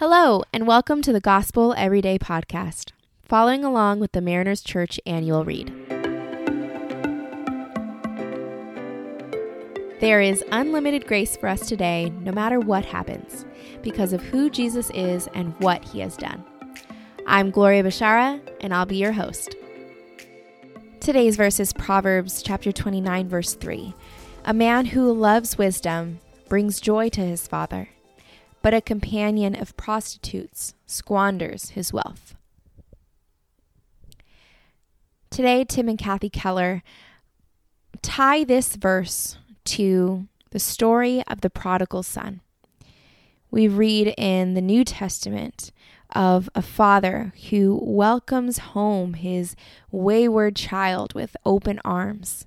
Hello, and welcome to the Gospel Everyday Podcast, following along with the Mariners Church annual read. There is unlimited grace for us today, no matter what happens, because of who Jesus is and what he has done. I'm Gloria Bashara, and I'll be your host. Today's verse is Proverbs chapter 29, verse 3. A man who loves wisdom brings joy to his father but a companion of prostitutes squanders his wealth. Today, Tim and Kathy Keller tie this verse to the story of the prodigal son. We read in the New Testament of a father who welcomes home his wayward child with open arms,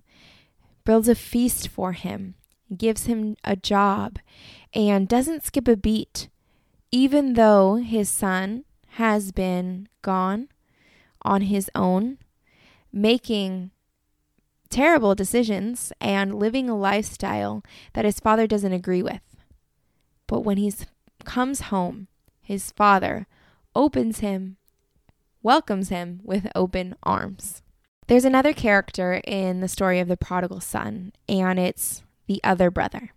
builds a feast for him, gives him a job, and doesn't skip a beat, even though his son has been gone on his own, making terrible decisions and living a lifestyle that his father doesn't agree with. But when he comes home, his father opens him, welcomes him with open arms. There's another character in the story of the prodigal son, and it's the other brother.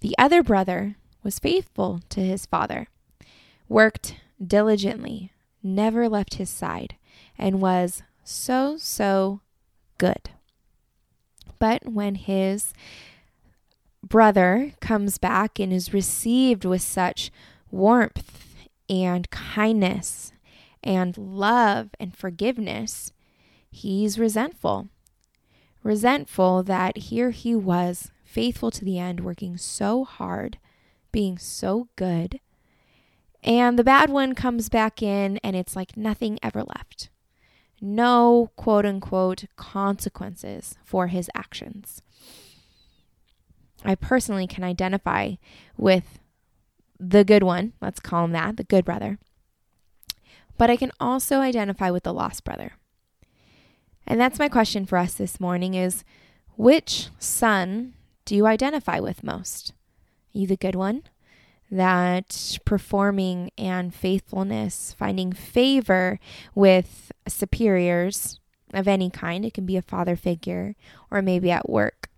The other brother was faithful to his father, worked diligently, never left his side, and was so, so good. But when his brother comes back and is received with such warmth and kindness and love and forgiveness, he's resentful. Resentful that here he was faithful to the end, working so hard, being so good. And the bad one comes back in, and it's like nothing ever left. No quote unquote consequences for his actions. I personally can identify with the good one, let's call him that, the good brother. But I can also identify with the lost brother. And that's my question for us this morning is which son do you identify with most? Are you the good one? That performing and faithfulness, finding favor with superiors of any kind, it can be a father figure or maybe at work,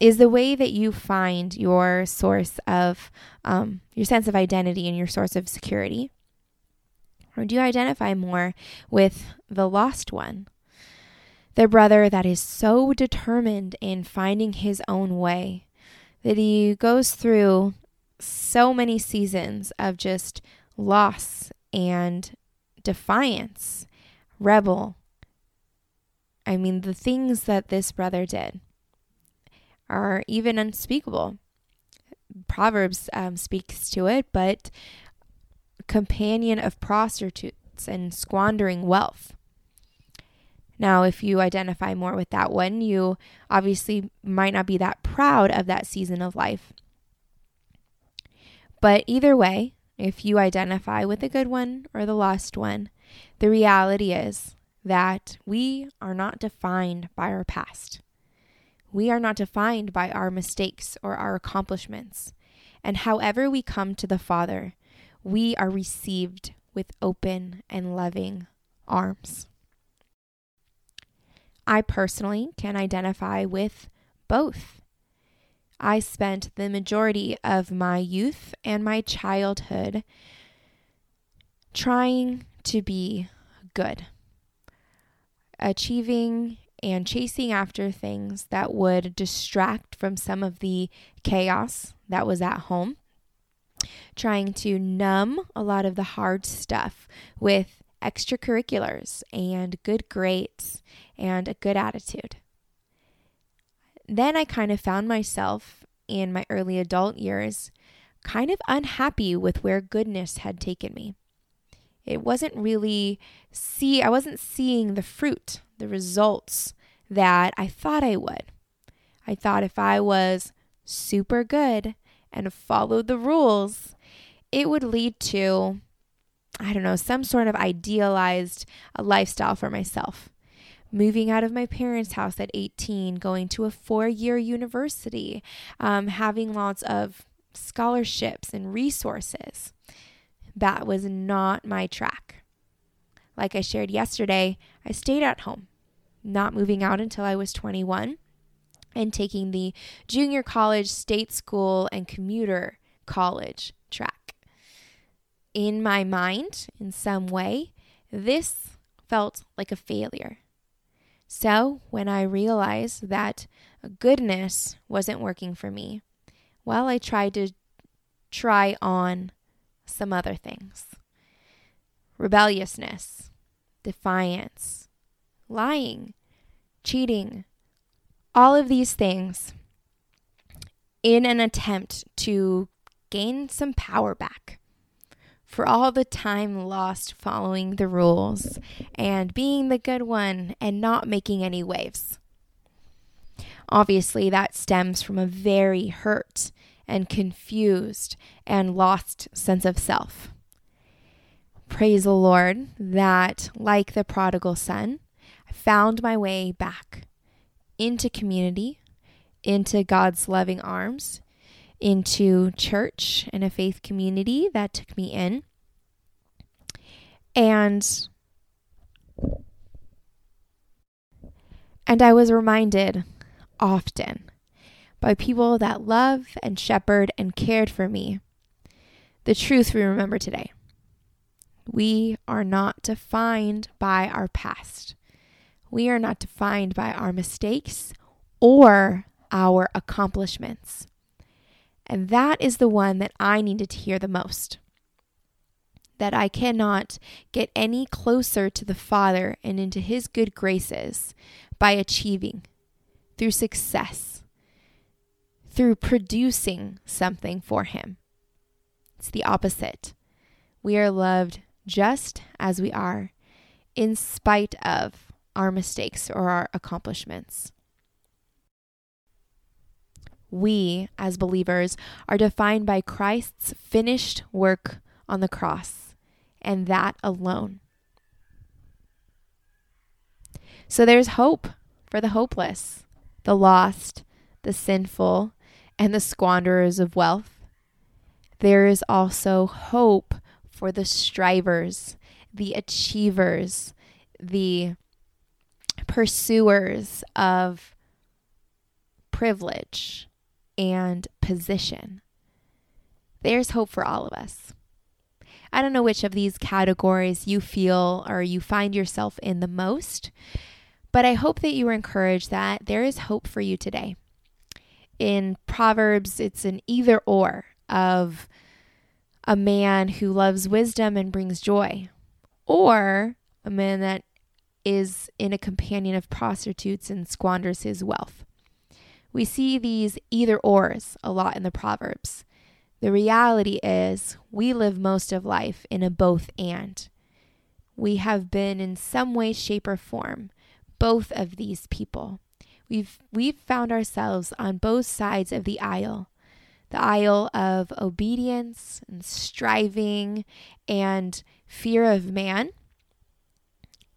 is the way that you find your source of um, your sense of identity and your source of security? Or do you identify more with the lost one? Their brother that is so determined in finding his own way that he goes through so many seasons of just loss and defiance, rebel. I mean, the things that this brother did are even unspeakable. Proverbs um, speaks to it, but companion of prostitutes and squandering wealth. Now, if you identify more with that one, you obviously might not be that proud of that season of life. But either way, if you identify with the good one or the lost one, the reality is that we are not defined by our past. We are not defined by our mistakes or our accomplishments. And however we come to the Father, we are received with open and loving arms. I personally can identify with both. I spent the majority of my youth and my childhood trying to be good, achieving and chasing after things that would distract from some of the chaos that was at home, trying to numb a lot of the hard stuff with extracurriculars and good grades and a good attitude. Then I kind of found myself in my early adult years kind of unhappy with where goodness had taken me. It wasn't really see I wasn't seeing the fruit, the results that I thought I would. I thought if I was super good and followed the rules, it would lead to I don't know, some sort of idealized uh, lifestyle for myself. Moving out of my parents' house at 18, going to a four year university, um, having lots of scholarships and resources, that was not my track. Like I shared yesterday, I stayed at home, not moving out until I was 21 and taking the junior college, state school, and commuter college track. In my mind, in some way, this felt like a failure. So when I realized that goodness wasn't working for me, well, I tried to try on some other things. Rebelliousness, defiance, lying, cheating, all of these things in an attempt to gain some power back for all the time lost following the rules and being the good one and not making any waves. Obviously, that stems from a very hurt and confused and lost sense of self. Praise the Lord that, like the prodigal son, I found my way back into community, into God's loving arms, into church and a faith community that took me in. And and I was reminded often by people that love and shepherd and cared for me the truth we remember today. We are not defined by our past. We are not defined by our mistakes or our accomplishments. And that is the one that I needed to hear the most. That I cannot get any closer to the Father and into His good graces by achieving, through success, through producing something for Him. It's the opposite. We are loved just as we are, in spite of our mistakes or our accomplishments. We, as believers, are defined by Christ's finished work on the cross, and that alone. So there's hope for the hopeless, the lost, the sinful, and the squanderers of wealth. There is also hope for the strivers, the achievers, the pursuers of privilege and position. There's hope for all of us. I don't know which of these categories you feel or you find yourself in the most, but I hope that you are encouraged that there is hope for you today. In Proverbs, it's an either or of a man who loves wisdom and brings joy, or a man that is in a companion of prostitutes and squanders his wealth. We see these either ors a lot in the Proverbs. The reality is, we live most of life in a both and. We have been in some way, shape, or form both of these people. We've, we've found ourselves on both sides of the aisle the aisle of obedience and striving and fear of man,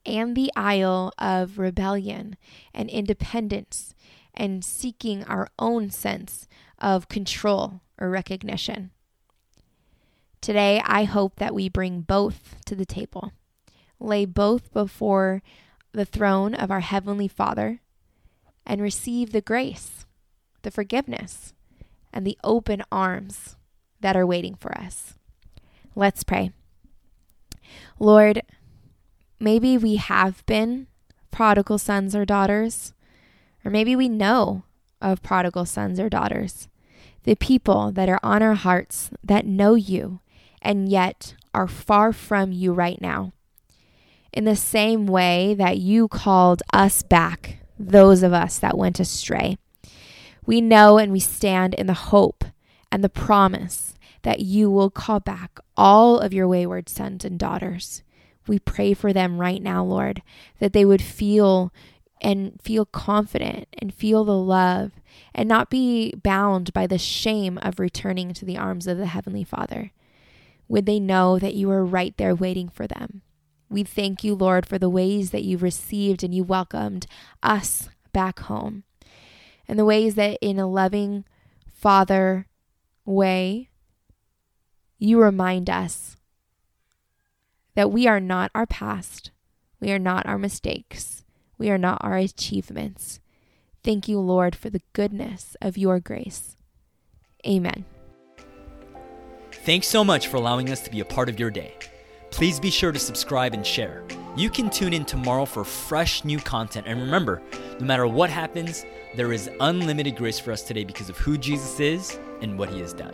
and the aisle of rebellion and independence and seeking our own sense of control or recognition. Today, I hope that we bring both to the table, lay both before the throne of our Heavenly Father, and receive the grace, the forgiveness, and the open arms that are waiting for us. Let's pray. Lord, maybe we have been prodigal sons or daughters, or maybe we know of prodigal sons or daughters, the people that are on our hearts that know you and yet are far from you right now. In the same way that you called us back, those of us that went astray. We know and we stand in the hope and the promise that you will call back all of your wayward sons and daughters. We pray for them right now, Lord, that they would feel and feel confident and feel the love and not be bound by the shame of returning to the arms of the Heavenly Father. Would they know that you are right there waiting for them? We thank you, Lord, for the ways that you've received and you welcomed us back home and the ways that in a loving Father way, you remind us that we are not our past, we are not our mistakes, we are not our achievements. Thank you, Lord, for the goodness of your grace. Amen. Thanks so much for allowing us to be a part of your day. Please be sure to subscribe and share. You can tune in tomorrow for fresh new content. And remember, no matter what happens, there is unlimited grace for us today because of who Jesus is and what he has done.